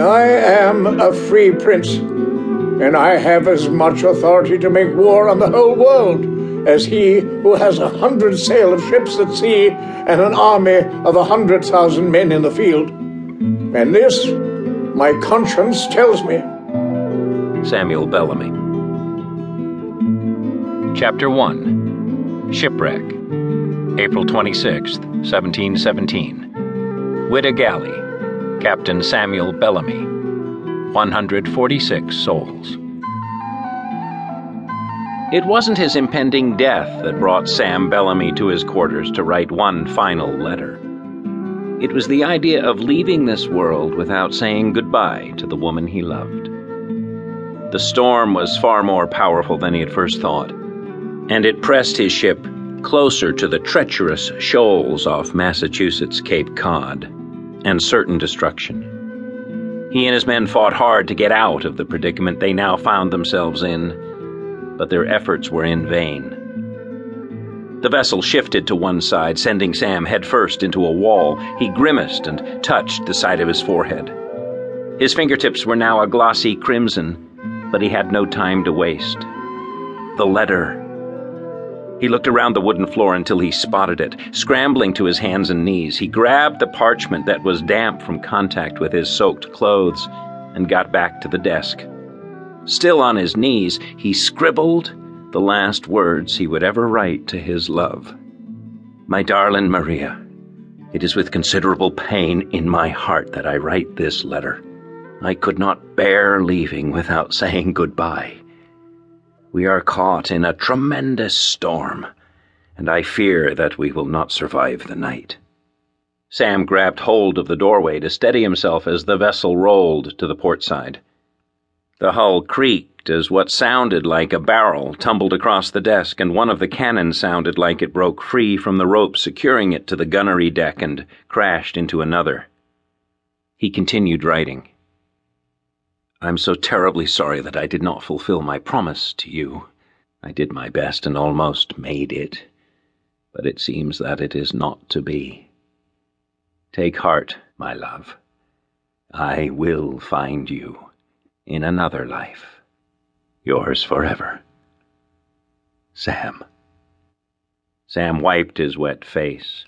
I am a free prince, and I have as much authority to make war on the whole world as he who has a hundred sail of ships at sea and an army of a hundred thousand men in the field. And this, my conscience tells me. Samuel Bellamy. Chapter 1 Shipwreck, April 26, 1717. Whydah Galley, Captain Samuel Bellamy, 146 souls. It wasn't his impending death that brought Sam Bellamy to his quarters to write one final letter. It was the idea of leaving this world without saying goodbye to the woman he loved. The storm was far more powerful than he had first thought, and it pressed his ship closer to the treacherous shoals off Massachusetts Cape Cod and certain destruction. He and his men fought hard to get out of the predicament they now found themselves in, but their efforts were in vain. The vessel shifted to one side, sending Sam headfirst into a wall. He grimaced and touched the side of his forehead. His fingertips were now a glossy crimson, but he had no time to waste. The letter. He looked around the wooden floor until he spotted it. Scrambling to his hands and knees, he grabbed the parchment that was damp from contact with his soaked clothes and got back to the desk. Still on his knees, he scribbled the last words he would ever write to his love. My darling Maria, it is with considerable pain in my heart that I write this letter. I could not bear leaving without saying goodbye. We are caught in a tremendous storm, and I fear that we will not survive the night. Sam grabbed hold of the doorway to steady himself as the vessel rolled to the port side. The hull creaked as what sounded like a barrel tumbled across the desk, and one of the cannons sounded like it broke free from the rope securing it to the gunnery deck and crashed into another. He continued writing. I'm so terribly sorry that I did not fulfill my promise to you. I did my best and almost made it, but it seems that it is not to be. Take heart, my love. I will find you in another life. Yours forever. Sam. Sam wiped his wet face.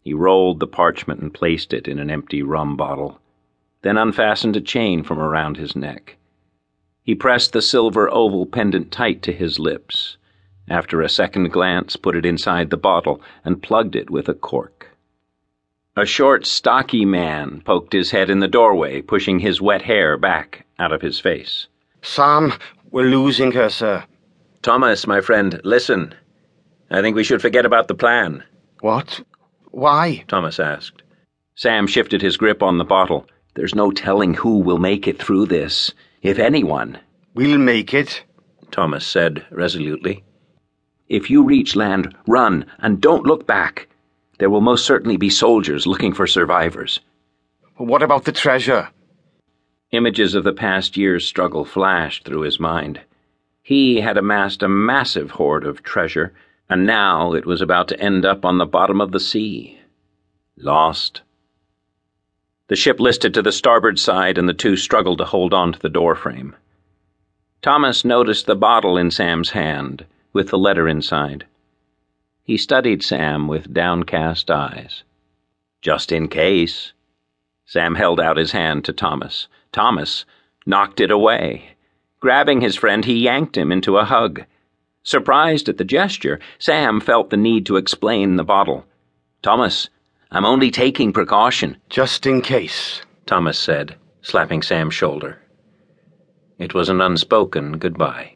He rolled the parchment and placed it in an empty rum bottle then unfastened a chain from around his neck. He pressed the silver oval pendant tight to his lips. After a second glance, put it inside the bottle and plugged it with a cork. A short, stocky man poked his head in the doorway, pushing his wet hair back out of his face. Sam, we're losing her, sir. Thomas, my friend, listen. I think we should forget about the plan. What? Why? Thomas asked. Sam shifted his grip on the bottle. There's no telling who will make it through this, if anyone. We'll make it, Thomas said resolutely. If you reach land, run and don't look back. There will most certainly be soldiers looking for survivors. What about the treasure? Images of the past year's struggle flashed through his mind. He had amassed a massive hoard of treasure, and now it was about to end up on the bottom of the sea. Lost the ship listed to the starboard side, and the two struggled to hold on to the doorframe. Thomas noticed the bottle in Sam's hand, with the letter inside. He studied Sam with downcast eyes. Just in case. Sam held out his hand to Thomas. Thomas knocked it away. Grabbing his friend, he yanked him into a hug. Surprised at the gesture, Sam felt the need to explain the bottle. Thomas, I'm only taking precaution. Just in case, Thomas said, slapping Sam's shoulder. It was an unspoken goodbye.